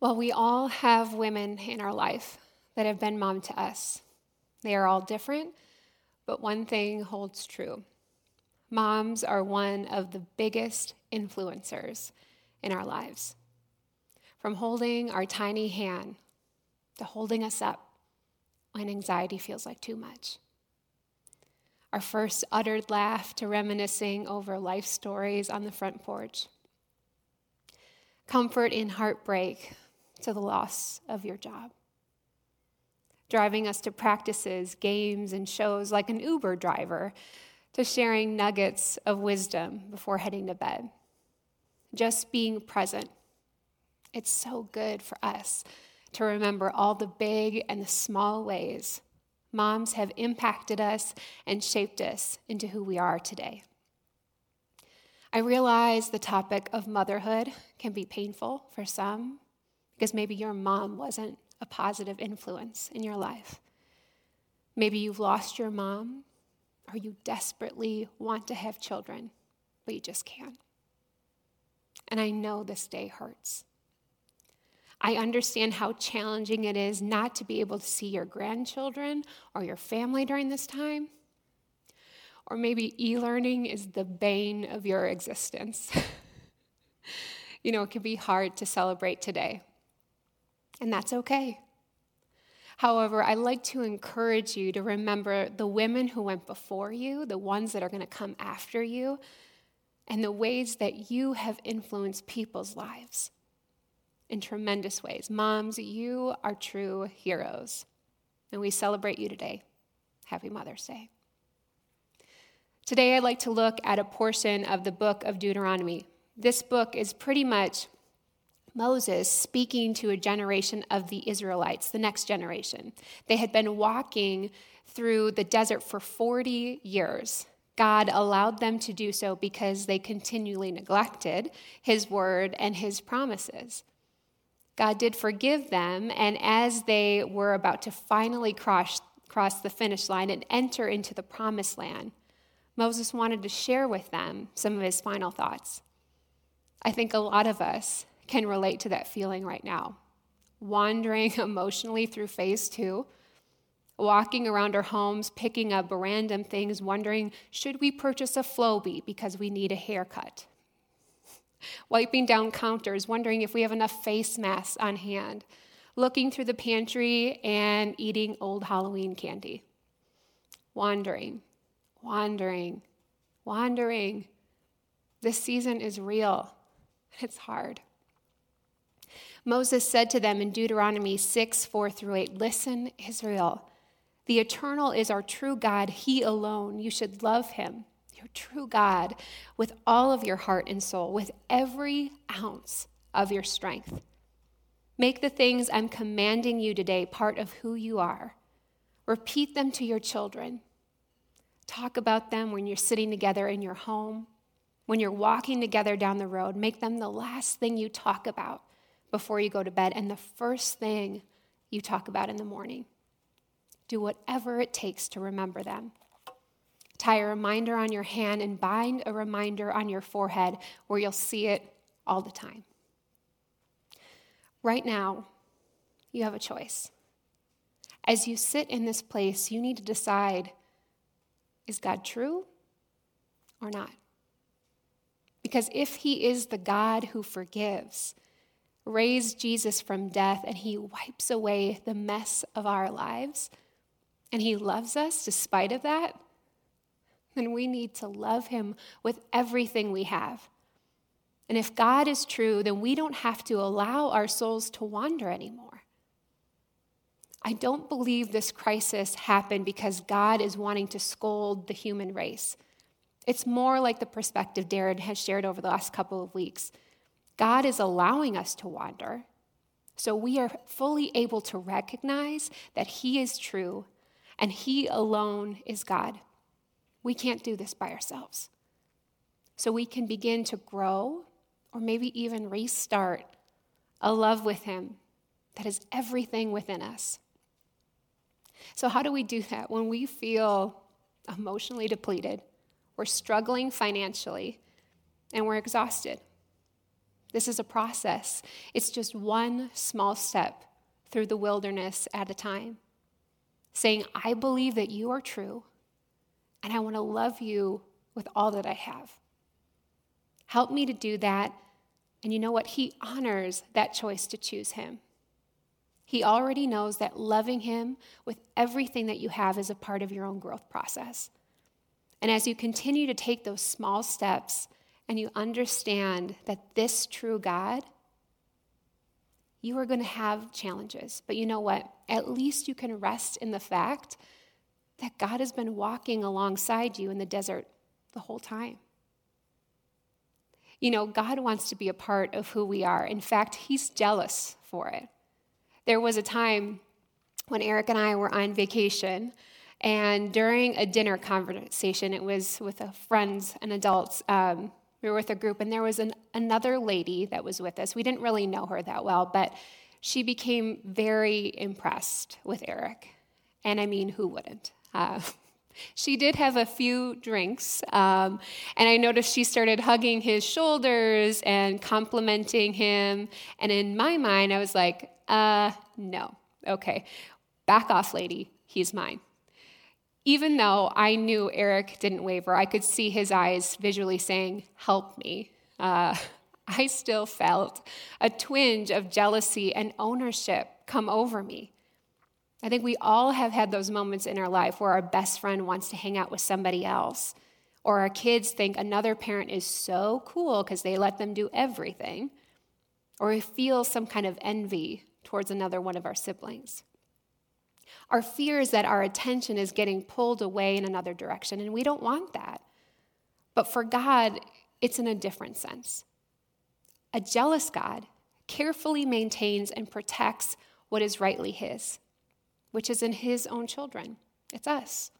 Well, we all have women in our life that have been mom to us. They are all different, but one thing holds true moms are one of the biggest influencers in our lives. From holding our tiny hand to holding us up when anxiety feels like too much. Our first uttered laugh to reminiscing over life stories on the front porch. Comfort in heartbreak to the loss of your job. Driving us to practices, games, and shows like an Uber driver, to sharing nuggets of wisdom before heading to bed. Just being present. It's so good for us to remember all the big and the small ways moms have impacted us and shaped us into who we are today. I realize the topic of motherhood can be painful for some because maybe your mom wasn't a positive influence in your life. Maybe you've lost your mom, or you desperately want to have children, but you just can't. And I know this day hurts. I understand how challenging it is not to be able to see your grandchildren or your family during this time. Or maybe e learning is the bane of your existence. you know, it can be hard to celebrate today and that's okay. However, I'd like to encourage you to remember the women who went before you, the ones that are going to come after you, and the ways that you have influenced people's lives in tremendous ways. Moms, you are true heroes, and we celebrate you today. Happy Mother's Day. Today, I'd like to look at a portion of the book of Deuteronomy. This book is pretty much Moses speaking to a generation of the Israelites, the next generation. They had been walking through the desert for 40 years. God allowed them to do so because they continually neglected his word and his promises. God did forgive them, and as they were about to finally cross, cross the finish line and enter into the promised land, Moses wanted to share with them some of his final thoughts. I think a lot of us can relate to that feeling right now. Wandering emotionally through phase two, walking around our homes, picking up random things, wondering, should we purchase a Flowbee because we need a haircut? Wiping down counters, wondering if we have enough face masks on hand. Looking through the pantry and eating old Halloween candy. Wandering, wandering, wandering. This season is real. It's hard. Moses said to them in Deuteronomy 6 4 through 8 Listen, Israel, the eternal is our true God, He alone. You should love Him, your true God, with all of your heart and soul, with every ounce of your strength. Make the things I'm commanding you today part of who you are. Repeat them to your children. Talk about them when you're sitting together in your home, when you're walking together down the road. Make them the last thing you talk about before you go to bed and the first thing you talk about in the morning. Do whatever it takes to remember them. Tie a reminder on your hand and bind a reminder on your forehead where you'll see it all the time. Right now, you have a choice. As you sit in this place, you need to decide is God true or not? Because if He is the God who forgives, raised Jesus from death and he wipes away the mess of our lives and he loves us despite of that, then we need to love him with everything we have. And if God is true, then we don't have to allow our souls to wander anymore. I don't believe this crisis happened because God is wanting to scold the human race. It's more like the perspective Darren has shared over the last couple of weeks God is allowing us to wander. So we are fully able to recognize that He is true and He alone is God. We can't do this by ourselves. So we can begin to grow or maybe even restart a love with Him that is everything within us. So, how do we do that when we feel emotionally depleted, we're struggling financially, and we're exhausted? This is a process. It's just one small step through the wilderness at a time. Saying, I believe that you are true, and I want to love you with all that I have. Help me to do that. And you know what? He honors that choice to choose Him. He already knows that loving Him with everything that you have is a part of your own growth process. And as you continue to take those small steps and you understand that this true God, you are going to have challenges. But you know what? At least you can rest in the fact that God has been walking alongside you in the desert the whole time. You know, God wants to be a part of who we are. In fact, He's jealous for it. There was a time when Eric and I were on vacation, and during a dinner conversation, it was with friends and adults. Um, we were with a group, and there was an, another lady that was with us. We didn't really know her that well, but she became very impressed with Eric. And I mean, who wouldn't? Uh, she did have a few drinks, um, and I noticed she started hugging his shoulders and complimenting him. And in my mind, I was like, uh, no, okay, back off, lady, he's mine. Even though I knew Eric didn't waver, I could see his eyes visually saying, Help me. Uh, I still felt a twinge of jealousy and ownership come over me. I think we all have had those moments in our life where our best friend wants to hang out with somebody else, or our kids think another parent is so cool because they let them do everything, or we feel some kind of envy towards another one of our siblings. Our fear is that our attention is getting pulled away in another direction, and we don't want that. But for God, it's in a different sense. A jealous God carefully maintains and protects what is rightly His which is in his own children. It's us.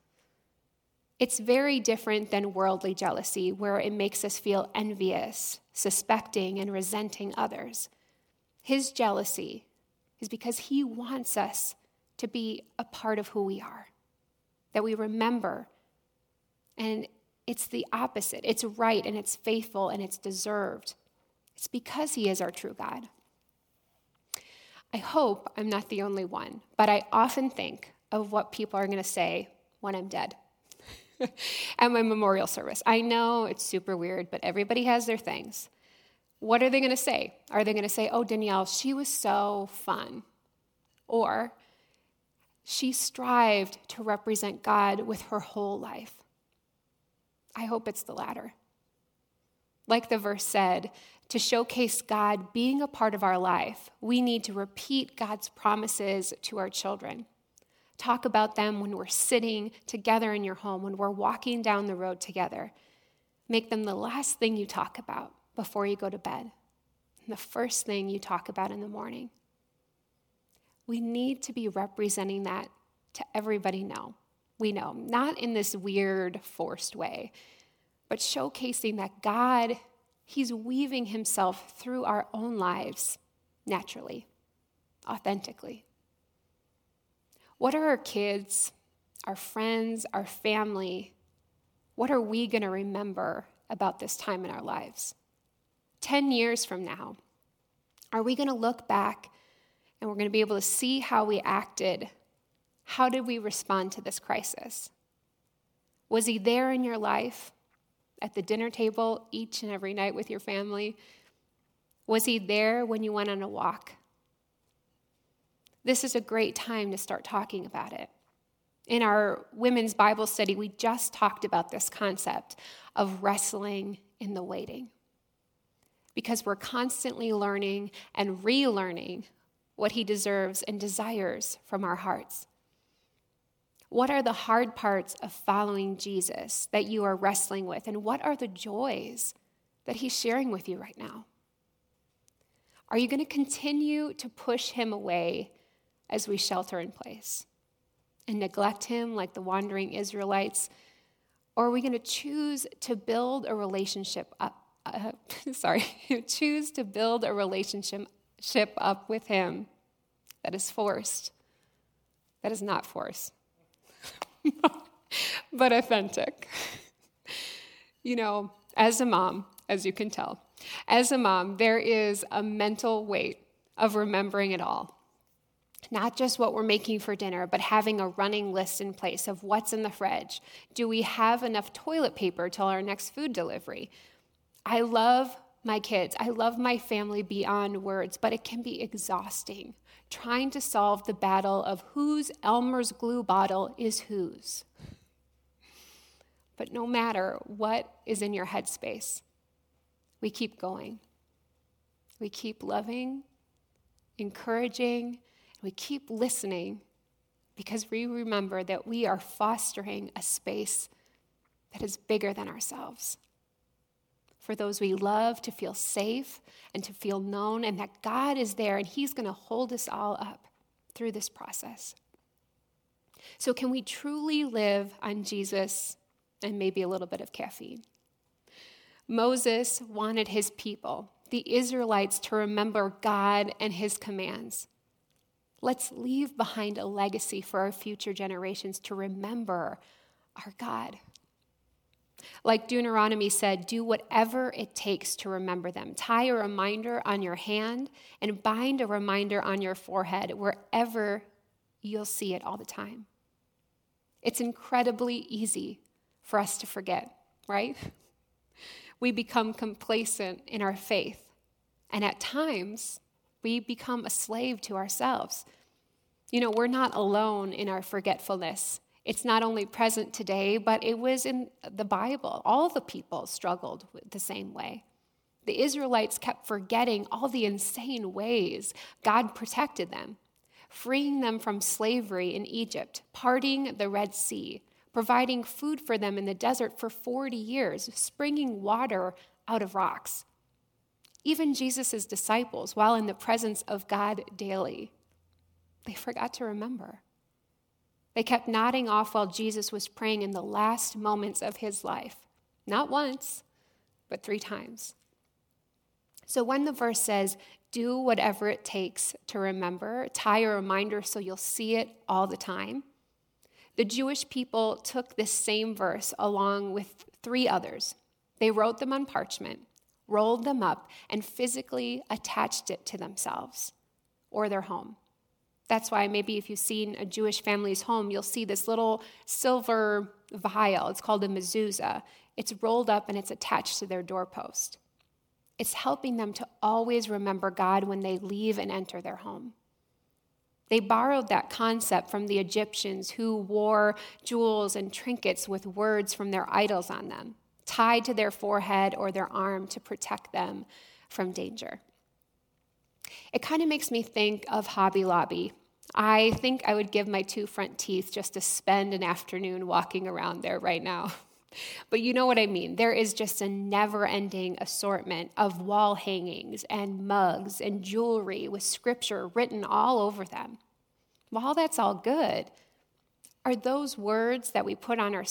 It's very different than worldly jealousy, where it makes us feel envious, suspecting, and resenting others. His jealousy is because he wants us to be a part of who we are, that we remember. And it's the opposite it's right, and it's faithful, and it's deserved. It's because he is our true God. I hope I'm not the only one, but I often think of what people are going to say when I'm dead at my memorial service. I know it's super weird, but everybody has their things. What are they going to say? Are they going to say, oh, Danielle, she was so fun? Or, she strived to represent God with her whole life. I hope it's the latter. Like the verse said, to showcase God being a part of our life, we need to repeat God's promises to our children. Talk about them when we're sitting together in your home, when we're walking down the road together. Make them the last thing you talk about before you go to bed, and the first thing you talk about in the morning. We need to be representing that to everybody know. We know, not in this weird, forced way, but showcasing that God He's weaving himself through our own lives naturally, authentically. What are our kids, our friends, our family? What are we going to remember about this time in our lives? 10 years from now, are we going to look back and we're going to be able to see how we acted? How did we respond to this crisis? Was he there in your life? at the dinner table each and every night with your family? Was he there when you went on a walk? This is a great time to start talking about it. In our women's Bible study, we just talked about this concept of wrestling in the waiting. Because we're constantly learning and relearning what he deserves and desires from our hearts. What are the hard parts of following Jesus that you are wrestling with? And what are the joys that he's sharing with you right now? Are you going to continue to push him away as we shelter in place and neglect him like the wandering Israelites? Or are we going to choose to build a relationship up? Uh, sorry, choose to build a relationship up with him that is forced, that is not forced but authentic. You know, as a mom, as you can tell, As a mom, there is a mental weight of remembering it all. Not just what we're making for dinner, but having a running list in place of what's in the fridge. Do we have enough toilet paper till our next food delivery? I love my kids. I love my family beyond words, but it can be exhausting trying to solve the battle of whose Elmer's glue bottle is whose. But no matter what is in your headspace, we keep going. We keep loving, encouraging, we keep listening because we remember that we are fostering a space that is bigger than ourselves. For those we love to feel safe and to feel known, and that God is there and He's going to hold us all up through this process. So, can we truly live on Jesus and maybe a little bit of caffeine? Moses wanted his people, the Israelites, to remember God and His commands. Let's leave behind a legacy for our future generations to remember our God. Like Deuteronomy said, do whatever it takes to remember them. Tie a reminder on your hand and bind a reminder on your forehead wherever you'll see it all the time. It's incredibly easy for us to forget, right? We become complacent in our faith, and at times, we become a slave to ourselves. You know, we're not alone in our forgetfulness. It's not only present today, but it was in the Bible. All the people struggled the same way. The Israelites kept forgetting all the insane ways God protected them, freeing them from slavery in Egypt, parting the Red Sea, providing food for them in the desert for 40 years, springing water out of rocks even Jesus' disciples, while in the presence of God daily, they forgot to remember. They kept nodding off while Jesus was praying in the last moments of his life, not once, but three times. So when the verse says, do whatever it takes to remember, tie a reminder so you'll see it all the time, the Jewish people took this same verse along with three others. They wrote them on parchment rolled them up, and physically attached it to themselves or their home. That's why maybe if you've seen a Jewish family's home, you'll see this little silver vial. It's called a mezuzah. It's rolled up and it's attached to their doorpost. It's helping them to always remember God when they leave and enter their home. They borrowed that concept from the Egyptians who wore jewels and trinkets with words from their idols on them tied to their forehead or their arm to protect them from danger. It kind of makes me think of Hobby Lobby. I think I would give my two front teeth just to spend an afternoon walking around there right now. But you know what I mean. There is just a never ending assortment of wall hangings and mugs and jewelry with scripture written all over them. While that's all good, are those words that we put on our